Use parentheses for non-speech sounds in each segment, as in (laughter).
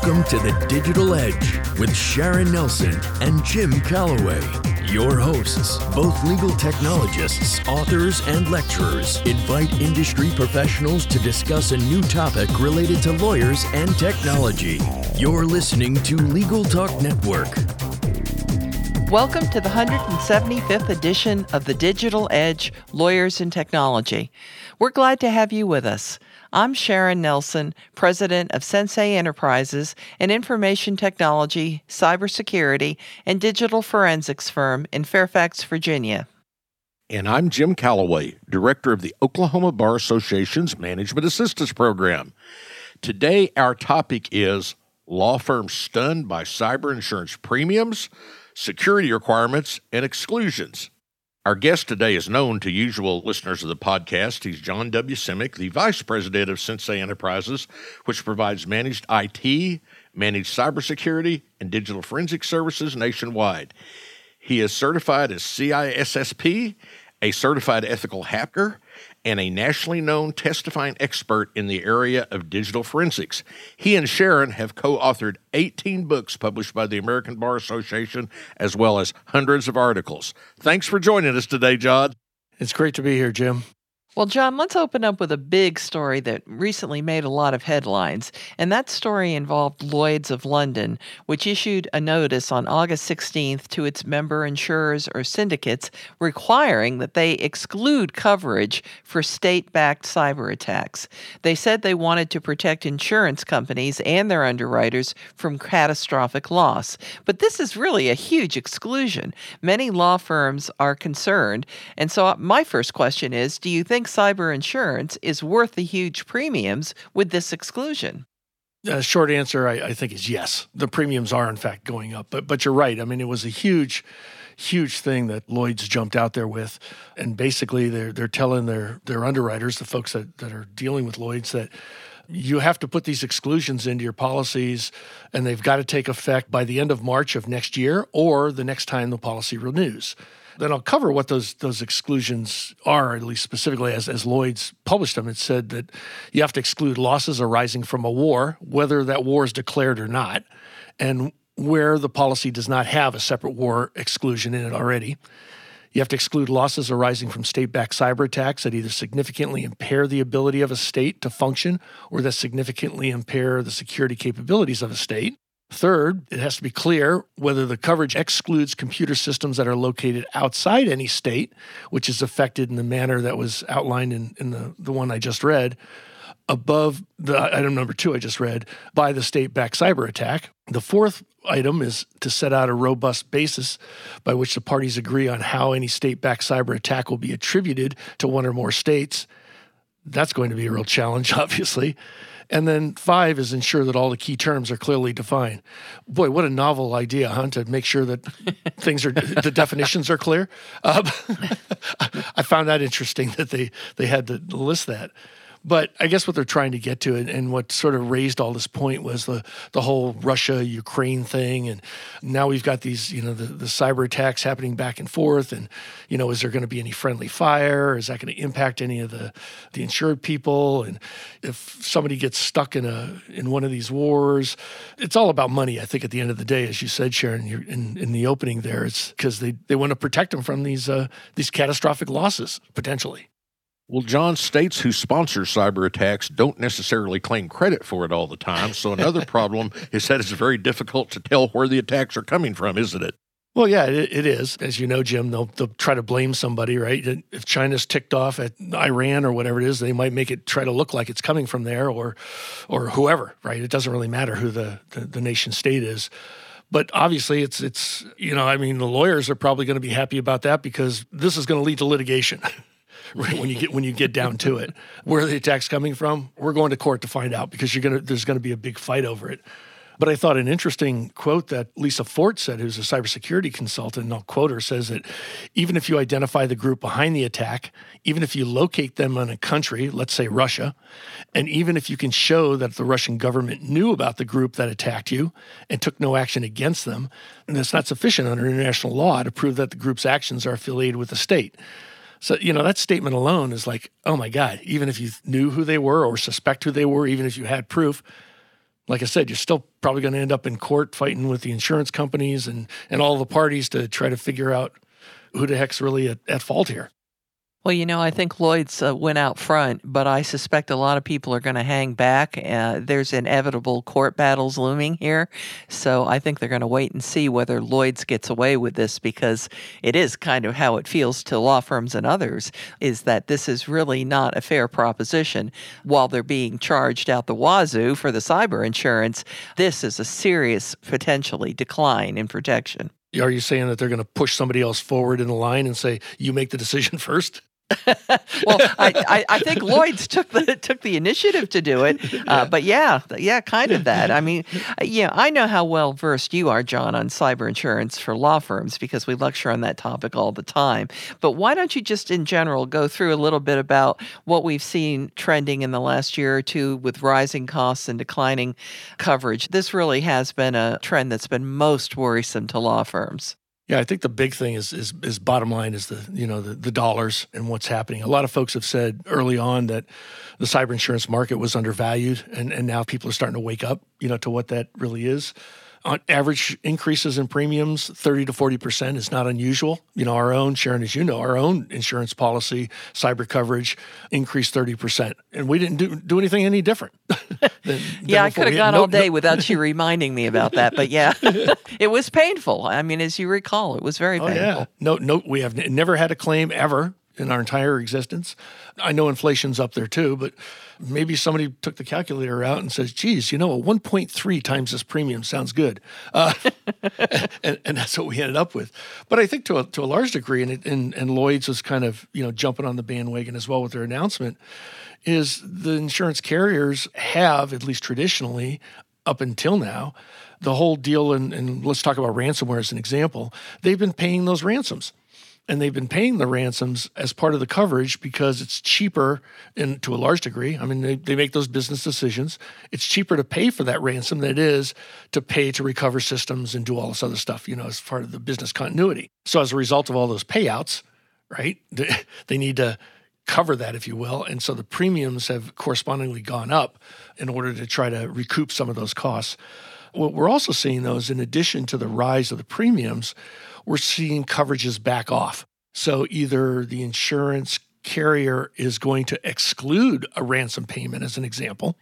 Welcome to the Digital Edge with Sharon Nelson and Jim Calloway. Your hosts, both legal technologists, authors, and lecturers, invite industry professionals to discuss a new topic related to lawyers and technology. You're listening to Legal Talk Network. Welcome to the 175th edition of the Digital Edge Lawyers and Technology. We're glad to have you with us. I'm Sharon Nelson, president of Sensei Enterprises, an information technology, cybersecurity, and digital forensics firm in Fairfax, Virginia. And I'm Jim Calloway, director of the Oklahoma Bar Association's Management Assistance Program. Today, our topic is law firms stunned by cyber insurance premiums, security requirements, and exclusions. Our guest today is known to usual listeners of the podcast. He's John W. Simek, the Vice President of Sensei Enterprises, which provides managed IT, managed cybersecurity, and digital forensic services nationwide. He is certified as CISSP, a certified ethical hacker, and a nationally known testifying expert in the area of digital forensics. He and Sharon have co authored 18 books published by the American Bar Association, as well as hundreds of articles. Thanks for joining us today, John. It's great to be here, Jim. Well, John, let's open up with a big story that recently made a lot of headlines. And that story involved Lloyds of London, which issued a notice on August 16th to its member insurers or syndicates requiring that they exclude coverage for state backed cyber attacks. They said they wanted to protect insurance companies and their underwriters from catastrophic loss. But this is really a huge exclusion. Many law firms are concerned. And so, uh, my first question is do you think cyber insurance is worth the huge premiums with this exclusion? Uh, short answer, I, I, think, is yes. The premiums are in fact going up, but but you're right. I mean, it was a huge, huge thing that Lloyd's jumped out there with, and basically they're they're telling their their underwriters, the folks that that are dealing with Lloyd's, that you have to put these exclusions into your policies and they've got to take effect by the end of March of next year or the next time the policy renews. Then I'll cover what those those exclusions are, at least specifically as, as Lloyd's published them. It said that you have to exclude losses arising from a war, whether that war is declared or not, and where the policy does not have a separate war exclusion in it already. You have to exclude losses arising from state backed cyber attacks that either significantly impair the ability of a state to function or that significantly impair the security capabilities of a state. Third, it has to be clear whether the coverage excludes computer systems that are located outside any state, which is affected in the manner that was outlined in, in the, the one I just read, above the item number two I just read, by the state backed cyber attack. The fourth item is to set out a robust basis by which the parties agree on how any state backed cyber attack will be attributed to one or more states. That's going to be a real challenge, (laughs) obviously. And then five is ensure that all the key terms are clearly defined. Boy, what a novel idea, huh? To make sure that (laughs) things are the definitions are clear. Um, (laughs) I found that interesting that they they had to list that. But I guess what they're trying to get to and, and what sort of raised all this point was the the whole Russia Ukraine thing, and now we've got these you know the, the cyber attacks happening back and forth, and you know is there going to be any friendly fire? Is that going to impact any of the the insured people? And if somebody gets stuck in a in one of these wars, it's all about money. I think at the end of the day, as you said, Sharon, in in the opening there, it's because they they want to protect them from these uh, these catastrophic losses potentially. Well, John, states who sponsor cyber attacks don't necessarily claim credit for it all the time. So, another (laughs) problem is that it's very difficult to tell where the attacks are coming from, isn't it? Well, yeah, it, it is. As you know, Jim, they'll, they'll try to blame somebody, right? If China's ticked off at Iran or whatever it is, they might make it try to look like it's coming from there or, or whoever, right? It doesn't really matter who the, the, the nation state is but obviously it's it's you know i mean the lawyers are probably going to be happy about that because this is going to lead to litigation (laughs) (laughs) when you get when you get down to it. Where the attack's coming from, we're going to court to find out because you're gonna there's going to be a big fight over it. But I thought an interesting quote that Lisa Forte said, who's a cybersecurity consultant, and I'll quote her, says that even if you identify the group behind the attack, even if you locate them in a country, let's say Russia, and even if you can show that the Russian government knew about the group that attacked you and took no action against them, and that's not sufficient under international law to prove that the group's actions are affiliated with the state. So, you know, that statement alone is like, oh my God, even if you knew who they were or suspect who they were, even if you had proof, like I said, you're still probably going to end up in court fighting with the insurance companies and, and all the parties to try to figure out who the heck's really at, at fault here. Well, you know, I think Lloyd's uh, went out front, but I suspect a lot of people are going to hang back. Uh, there's inevitable court battles looming here. So I think they're going to wait and see whether Lloyd's gets away with this because it is kind of how it feels to law firms and others is that this is really not a fair proposition. While they're being charged out the wazoo for the cyber insurance, this is a serious, potentially, decline in protection. Are you saying that they're going to push somebody else forward in the line and say, you make the decision (laughs) first? (laughs) well, I, I, I, think Lloyd's took the took the initiative to do it, uh, but yeah, yeah, kind of that. I mean, (laughs) yeah, I know how well versed you are, John, on cyber insurance for law firms because we lecture on that topic all the time. But why don't you just, in general, go through a little bit about what we've seen trending in the last year or two with rising costs and declining coverage? This really has been a trend that's been most worrisome to law firms. Yeah, I think the big thing is is, is bottom line is the you know the, the dollars and what's happening. A lot of folks have said early on that the cyber insurance market was undervalued, and and now people are starting to wake up, you know, to what that really is on average increases in premiums 30 to 40% is not unusual you know our own sharon as you know our own insurance policy cyber coverage increased 30% and we didn't do, do anything any different (laughs) than, (laughs) yeah i could have gone no, all day no. without you (laughs) reminding me about that but yeah it was painful i mean as you recall it was very painful oh, yeah. no no we have never had a claim ever in our entire existence. I know inflation's up there too, but maybe somebody took the calculator out and says, geez, you know, a 1.3 times this premium sounds good. Uh, (laughs) and, and, that's what we ended up with. But I think to a, to a large degree, and, and, and Lloyd's was kind of, you know, jumping on the bandwagon as well with their announcement, is the insurance carriers have, at least traditionally, up until now, the whole deal, and, and let's talk about ransomware as an example, they've been paying those ransoms and they've been paying the ransoms as part of the coverage because it's cheaper and to a large degree. I mean they, they make those business decisions. It's cheaper to pay for that ransom than it is to pay to recover systems and do all this other stuff you know as part of the business continuity. So as a result of all those payouts right they, (laughs) they need to cover that if you will. And so the premiums have correspondingly gone up in order to try to recoup some of those costs. What we're also seeing though is in addition to the rise of the premiums we're seeing coverages back off. So either the insurance carrier is going to exclude a ransom payment, as an example,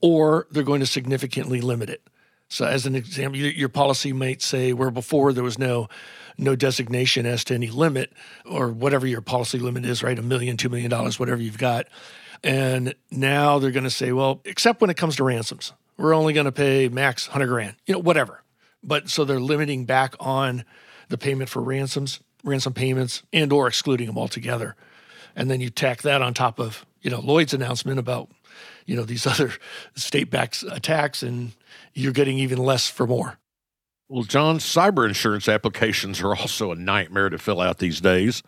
or they're going to significantly limit it. So, as an example, your policy might say where before there was no no designation as to any limit or whatever your policy limit is, right? A million, two million dollars, whatever you've got. And now they're going to say, well, except when it comes to ransoms, we're only going to pay max 100 grand, you know, whatever. But so they're limiting back on the payment for ransoms, ransom payments, and or excluding them altogether. And then you tack that on top of, you know, Lloyd's announcement about, you know, these (laughs) other state-backed attacks, and you're getting even less for more. Well, John, cyber insurance applications are also a nightmare to fill out these days.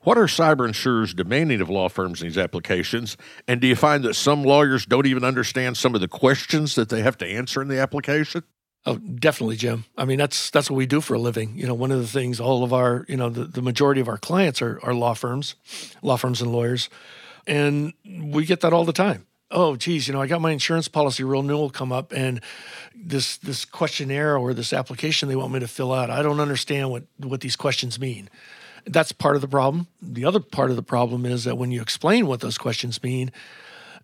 What are cyber insurers demanding of law firms in these applications? And do you find that some lawyers don't even understand some of the questions that they have to answer in the application? Oh, definitely, Jim. I mean, that's that's what we do for a living. You know, one of the things all of our, you know, the, the majority of our clients are, are law firms, law firms and lawyers. And we get that all the time. Oh, geez, you know, I got my insurance policy renewal come up and this this questionnaire or this application they want me to fill out. I don't understand what, what these questions mean. That's part of the problem. The other part of the problem is that when you explain what those questions mean,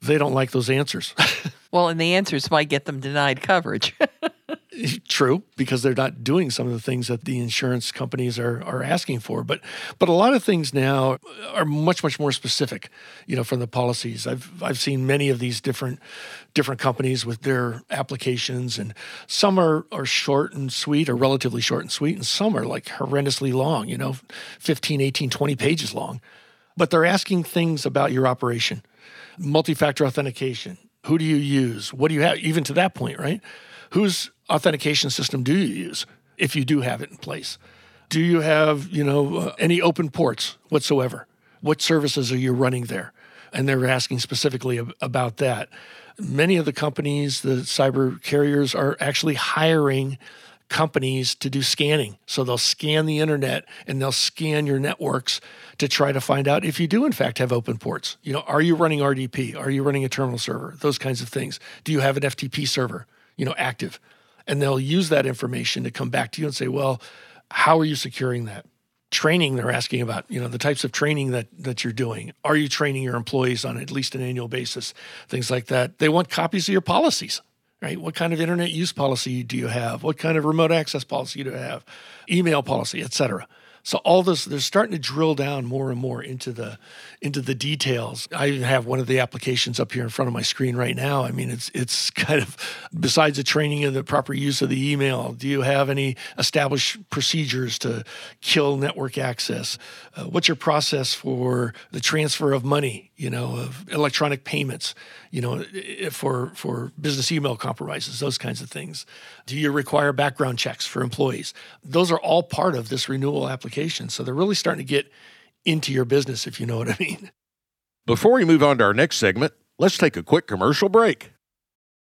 they don't like those answers. (laughs) well, and the answers might get them denied coverage. (laughs) (laughs) True, because they're not doing some of the things that the insurance companies are are asking for. But but a lot of things now are much much more specific, you know, from the policies. I've I've seen many of these different different companies with their applications, and some are are short and sweet, or relatively short and sweet, and some are like horrendously long, you know, 15, 18, 20 pages long. But they're asking things about your operation, multi-factor authentication. Who do you use? What do you have? Even to that point, right? Whose authentication system do you use if you do have it in place? Do you have, you know, uh, any open ports whatsoever? What services are you running there? And they're asking specifically ab- about that. Many of the companies, the cyber carriers, are actually hiring companies to do scanning. So they'll scan the internet and they'll scan your networks to try to find out if you do in fact have open ports. You know, are you running RDP? Are you running a terminal server? Those kinds of things. Do you have an FTP server? you know, active. And they'll use that information to come back to you and say, well, how are you securing that? Training they're asking about, you know, the types of training that that you're doing. Are you training your employees on at least an annual basis? Things like that. They want copies of your policies right? What kind of internet use policy do you have? What kind of remote access policy do you have? Email policy, et cetera. So all this, they're starting to drill down more and more into the into the details. I have one of the applications up here in front of my screen right now. I mean, it's it's (laughs) kind of besides the training of the proper use of the email. Do you have any established procedures to kill network access? Uh, what's your process for the transfer of money? You know, of electronic payments. You know, for for business email compromises, those kinds of things. Do you require background checks for employees? Those are all part of this renewal application. So they're really starting to get into your business, if you know what I mean. Before we move on to our next segment, let's take a quick commercial break.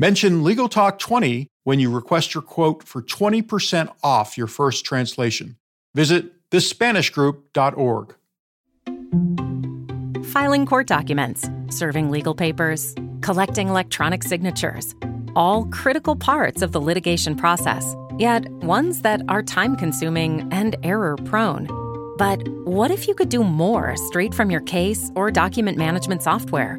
Mention Legal Talk 20 when you request your quote for 20% off your first translation. Visit thespanishgroup.org. Filing court documents, serving legal papers, collecting electronic signatures, all critical parts of the litigation process, yet ones that are time consuming and error prone. But what if you could do more straight from your case or document management software?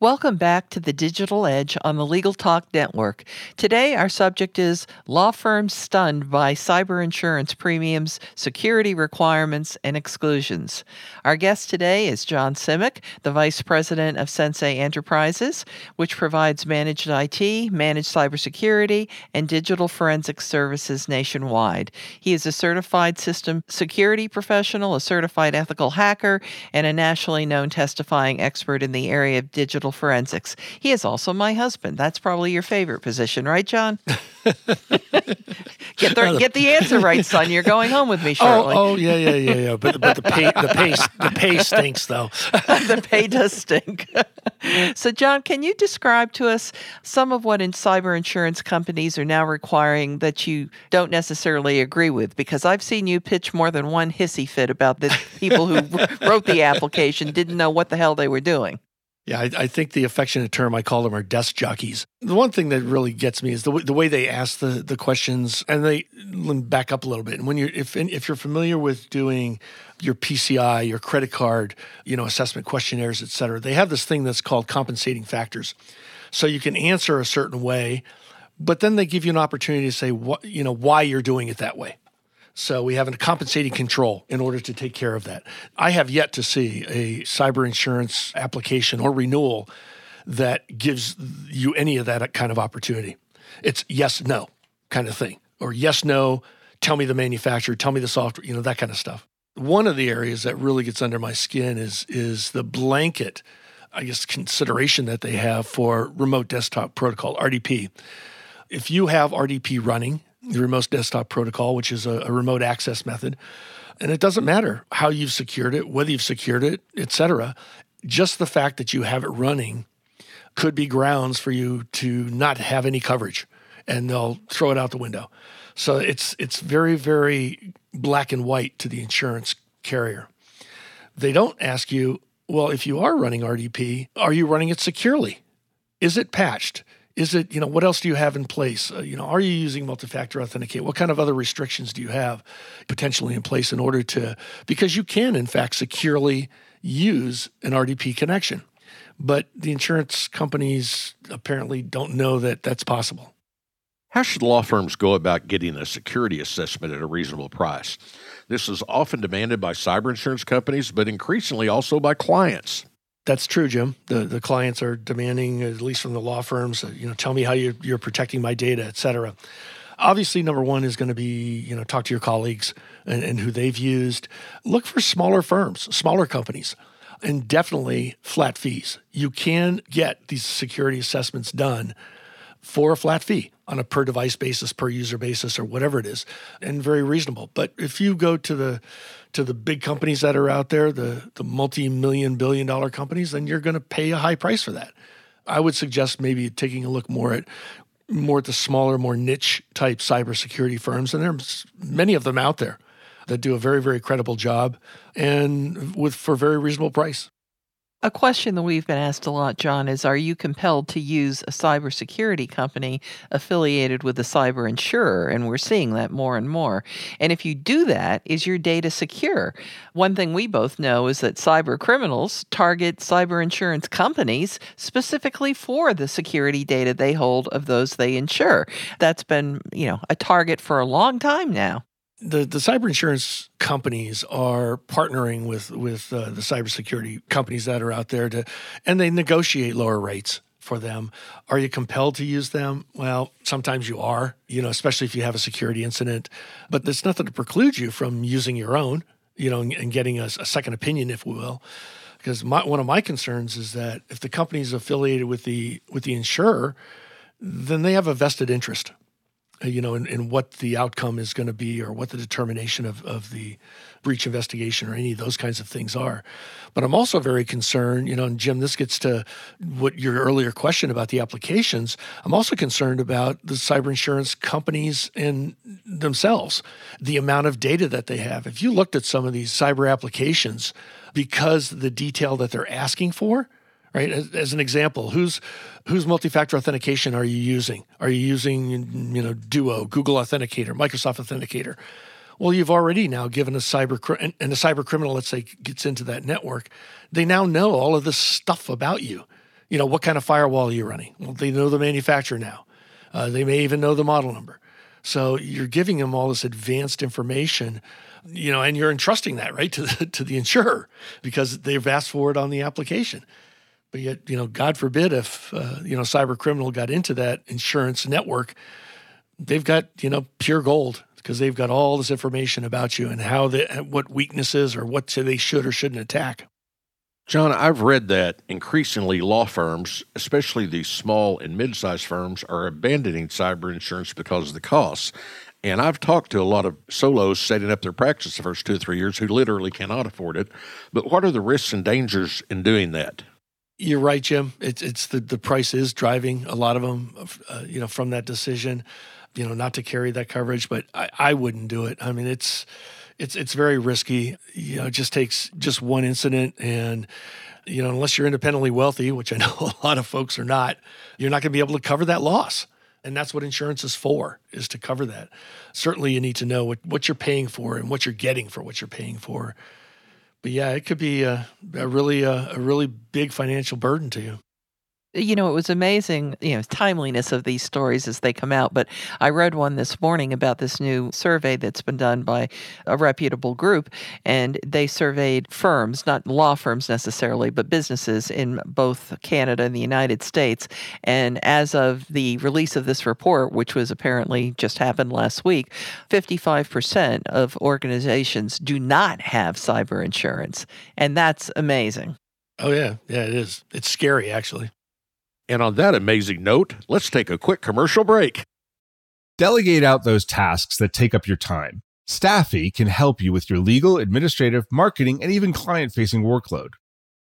Welcome back to the Digital Edge on the Legal Talk Network. Today, our subject is law firms stunned by cyber insurance premiums, security requirements, and exclusions. Our guest today is John Simek, the Vice President of Sensei Enterprises, which provides managed IT, managed cybersecurity, and digital forensic services nationwide. He is a certified system security professional, a certified ethical hacker, and a nationally known testifying expert in the area of digital forensics. He is also my husband. That's probably your favorite position, right, John? (laughs) get the get the answer right, son. You're going home with me oh, shortly. Oh, oh yeah, yeah, yeah, yeah. But but the pay the pay the pay (laughs) stinks though. (laughs) the pay does stink. so, John, can you describe to us some of what in cyber insurance companies are now requiring that you don't necessarily agree with? Because I've seen you pitch more than one hissy fit about the people who wrote the application didn't know what the hell they were doing. Yeah, I, I, think the affectionate term I call them are desk jockeys. The one thing that really gets me is the, the way they ask the, the questions, and they back up a little bit. And when you're if if you're familiar with doing your PCI, your credit card, you know, assessment questionnaires, et cetera, they have this thing that's called compensating factors. So you can answer a certain way, but then they give you an opportunity to say what you know why you're doing it that way. So we have a compensating control in order to take care of that. I have yet to see a cyber insurance application or renewal that gives you any of that kind of opportunity. It's yes, no kind of thing, or yes, no, tell me the manufacturer, tell me the software, you know, that kind of stuff. One of the areas that really gets under my skin is is the blanket, I guess, consideration that they have for remote desktop protocol, RDP. If you have RDP running the remote desktop protocol, which is a, a remote access method. And it doesn't matter how you've secured it, whether you've secured it, etc. Just the fact that you have it running could be grounds for you to not have any coverage and they'll throw it out the window. So it's it's very very black and white to the insurance carrier. They don't ask you, well, if you are running RDP, are you running it securely? Is it patched? Is it you know what else do you have in place? Uh, you know are you using multi-factor authenticate what kind of other restrictions do you have potentially in place in order to because you can in fact securely use an rdp connection but the insurance companies apparently don't know that that's possible. How should law firms go about getting a security assessment at a reasonable price? This is often demanded by cyber insurance companies, but increasingly also by clients. That's true, Jim. The the clients are demanding, at least from the law firms, uh, you know, tell me how you're, you're protecting my data, et cetera. Obviously, number one is going to be, you know, talk to your colleagues and, and who they've used. Look for smaller firms, smaller companies, and definitely flat fees. You can get these security assessments done for a flat fee on a per device basis, per user basis, or whatever it is, and very reasonable. But if you go to the to the big companies that are out there, the the multi-million billion dollar companies, then you're going to pay a high price for that. I would suggest maybe taking a look more at more at the smaller, more niche type cybersecurity firms, and there's many of them out there that do a very, very credible job and with for very reasonable price. A question that we've been asked a lot, John, is Are you compelled to use a cybersecurity company affiliated with a cyber insurer? And we're seeing that more and more. And if you do that, is your data secure? One thing we both know is that cyber criminals target cyber insurance companies specifically for the security data they hold of those they insure. That's been, you know, a target for a long time now the the cyber insurance companies are partnering with with uh, the cybersecurity companies that are out there to, and they negotiate lower rates for them. Are you compelled to use them? Well, sometimes you are, you know, especially if you have a security incident. But there's nothing to preclude you from using your own, you know, and, and getting a, a, second opinion, if we will. Because my, one of my concerns is that if the company is affiliated with the with the insurer, then they have a vested interest Uh, you know, in, in, what the outcome is going to be or what the determination of, of the breach investigation or any of those kinds of things are. But I'm also very concerned, you know, and Jim, this gets to what your earlier question about the applications. I'm also concerned about the cyber insurance companies and themselves, the amount of data that they have. If you looked at some of these cyber applications, because the detail that they're asking for, right? As, as, an example, whose whose multi-factor authentication are you using? Are you using you know Duo, Google Authenticator, Microsoft Authenticator? Well, you've already now given a cyber and, a cyber criminal, let's say, gets into that network. They now know all of this stuff about you. You know what kind of firewall are you running? Well, they know the manufacturer now. Uh, they may even know the model number. So you're giving them all this advanced information you know, and you're entrusting that right to the, to the insurer because they've asked for it on the application. But yet, you know, God forbid if uh, you know cyber criminal got into that insurance network, they've got you know pure gold because they've got all this information about you and how the what weaknesses or what they should or shouldn't attack. John, I've read that increasingly law firms, especially these small and mid-sized firms, are abandoning cyber insurance because of the costs. And I've talked to a lot of solos setting up their practice the first two or three years who literally cannot afford it. But what are the risks and dangers in doing that? You're right, Jim. It's it's the the price is driving a lot of them, uh, you know, from that decision, you know, not to carry that coverage. But I, I wouldn't do it. I mean, it's it's it's very risky. You know, it just takes just one incident and you know, unless you're independently wealthy, which I know (laughs) a lot of folks are not, you're not going to be able to cover that loss. And that's what insurance is for, is to cover that. Certainly you need to know what, what you're paying for and what you're getting for what you're paying for but yeah, it could be a, a really a, a really big financial burden to you you know, it was amazing, you know, timeliness of these stories as they come out. But I read one this morning about this new survey that's been done by a reputable group, and they surveyed firms, not law firms necessarily, but businesses in both Canada and the United States. And as of the release of this report, which was apparently just happened last week, 55% of organizations do not have cyber insurance. And that's amazing. Oh, yeah. Yeah, it is. It's scary, actually. And on that amazing note, let's take a quick commercial break. Delegate out those tasks that take up your time. Staffy can help you with your legal, administrative, marketing, and even client facing workload.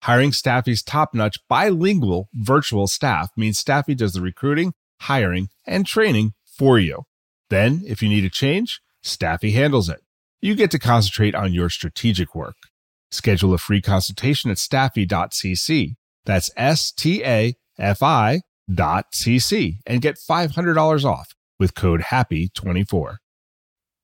Hiring Staffy's top notch bilingual virtual staff means Staffy does the recruiting, hiring, and training for you. Then, if you need a change, Staffy handles it. You get to concentrate on your strategic work. Schedule a free consultation at staffy.cc. That's S T A fi.cc and get $500 off with code HAPPY24.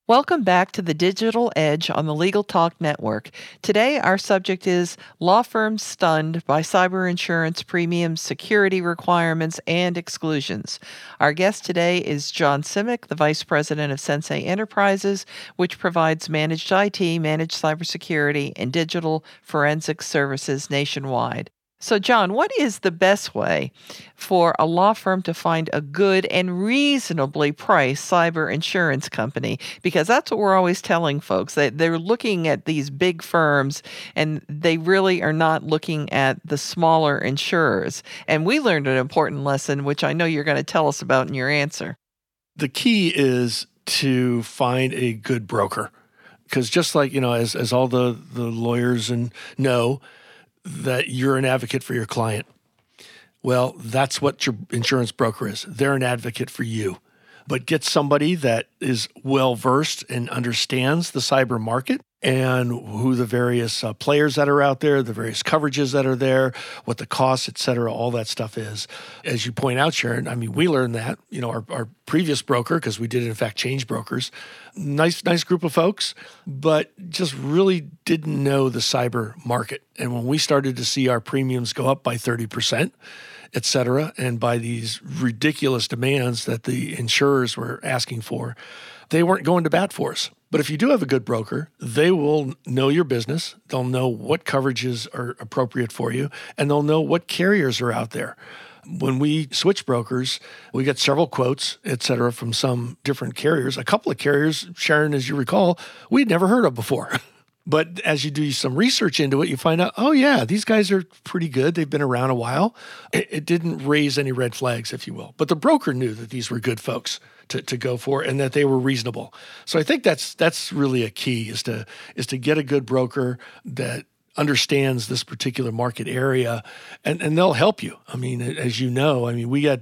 Welcome back to the Digital Edge on the Legal Talk Network. Today, our subject is law firms stunned by cyber insurance premiums, security requirements, and exclusions. Our guest today is John Simek, the Vice President of Sensei Enterprises, which provides managed IT, managed cybersecurity, and digital forensic services nationwide. So, John, what is the best way for a law firm to find a good and reasonably priced cyber insurance company? Because that's what we're always telling folks that they're looking at these big firms and they really are not looking at the smaller insurers. And we learned an important lesson, which I know you're going to tell us about in your answer. The key is to find a good broker. Because just like, you know, as, as all the, the lawyers and know, that you're an advocate for your client. Well, that's what your insurance broker is. They're an advocate for you. But get somebody that is well versed and understands the cyber market and who the various uh, players that are out there, the various coverages that are there, what the costs, et cetera, all that stuff is. As you point out, Sharon, I mean, we learned that, you know, our, our previous broker, because we did in fact change brokers, nice, nice group of folks, but just really didn't know the cyber market. And when we started to see our premiums go up by 30%, et cetera, and by these ridiculous demands that the insurers were asking for, they weren't going to bat for us. But if you do have a good broker, they will know your business. They'll know what coverages are appropriate for you, and they'll know what carriers are out there. When we switch brokers, we get several quotes, et cetera, from some different carriers. A couple of carriers, Sharon, as you recall, we'd never heard of before. (laughs) But as you do some research into it, you find out, oh, yeah, these guys are pretty good. They've been around a while. It, it, didn't raise any red flags, if you will. But the broker knew that these were good folks to, to go for and that they were reasonable. So I think that's that's really a key is to is to get a good broker that understands this particular market area and, and they'll help you. I mean, as you know, I mean, we got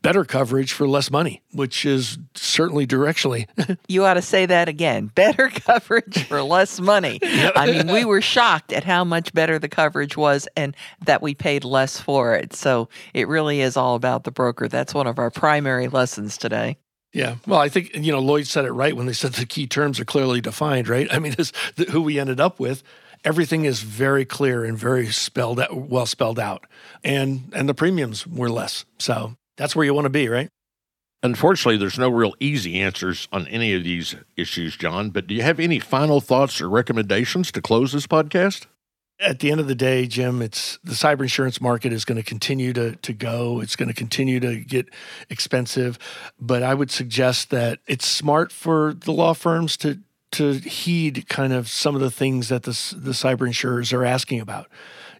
better coverage for less money, which is certainly directionally. (laughs) you ought to say that again better (laughs) coverage for less money. Yep. I mean, we were shocked at how much better the coverage was and that we paid less for it. So it really is all about the broker. That's one of our primary lessons today. Yeah. Well, I think, you know, Lloyd said it right when they said the key terms are clearly defined, right? I mean, (laughs) it's the, who we ended up with. Everything is very clear and very spelled out, well spelled out. And and the premiums were less. So that's where you want to be, right? Unfortunately, there's no real easy answers on any of these issues, John, but do you have any final thoughts or recommendations to close this podcast? at the end of the day, Jim, it's the cyber insurance market is going to continue to to go. It's going to continue to get expensive, but I would suggest that it's smart for the law firms to to heed kind of some of the things that the the cyber insurers are asking about.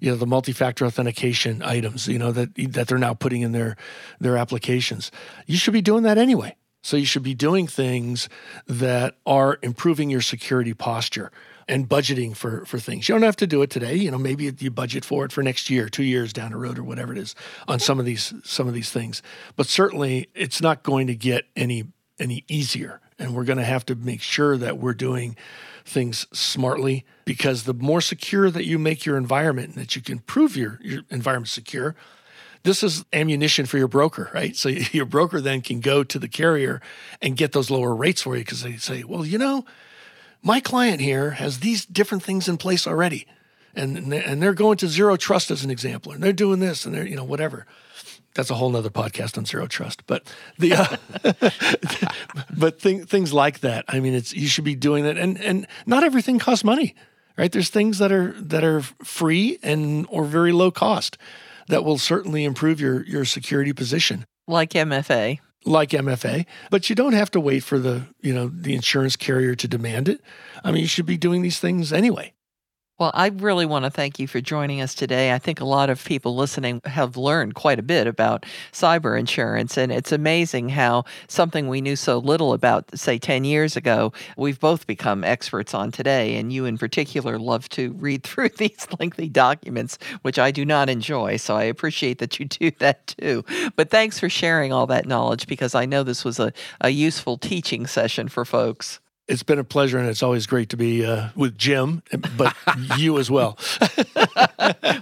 You know, the multi-factor authentication items, you know, that that they're now putting in their their applications. You should be doing that anyway. So you should be doing things that are improving your security posture and budgeting for for things. You don't have to do it today. You know, maybe you budget for it for next year, two years down the road, or whatever it is on some of these some of these things. But certainly, it's not going to get any any easier, and we're going to have to make sure that we're doing things smartly because the more secure that you make your environment and that you can prove your your environment secure this is ammunition for your broker, right? So (laughs) your broker then can go to the carrier and get those lower rates for you because they say, well, you know, my client here has these different things in place already. And, and they're going to zero trust as an example, and they're doing this, and they're, you know, whatever. That's a whole nother podcast on zero trust, but the, uh, (laughs) but thing, things like that. I mean, it's, you should be doing that. And, and not everything costs money, right? There's things that are, that are free and, or very low cost that will certainly improve your, your security position. Like MFA like MFA, but you don't have to wait for the, you know, the insurance carrier to demand it. I mean, you should be doing these things anyway. Well, I really want to thank you for joining us today. I think a lot of people listening have learned quite a bit about cyber insurance, and it's amazing how something we knew so little about, say, 10 years ago, we've both become experts on today. And you, in particular, love to read (laughs) through these lengthy documents, which I do not enjoy. So I appreciate that you do that too. But thanks for sharing all that knowledge because I know this was a, a useful teaching session for folks. It's been a pleasure, and it's always great to be uh, with Jim, but (laughs) you as well.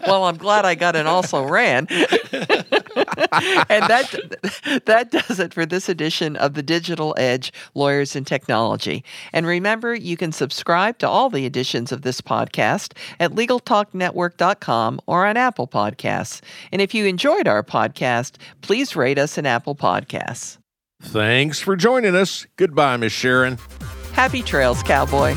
well, I'm glad I got an also ran. and that that does it for this edition of the Digital Edge Lawyers and Technology. And remember, you can subscribe to all the editions of this podcast at LegalTalkNetwork.com or on Apple Podcasts. And if you enjoyed our podcast, please rate us in Apple Podcasts. Thanks for joining us. Goodbye, Miss Sharon. Happy trails, cowboy.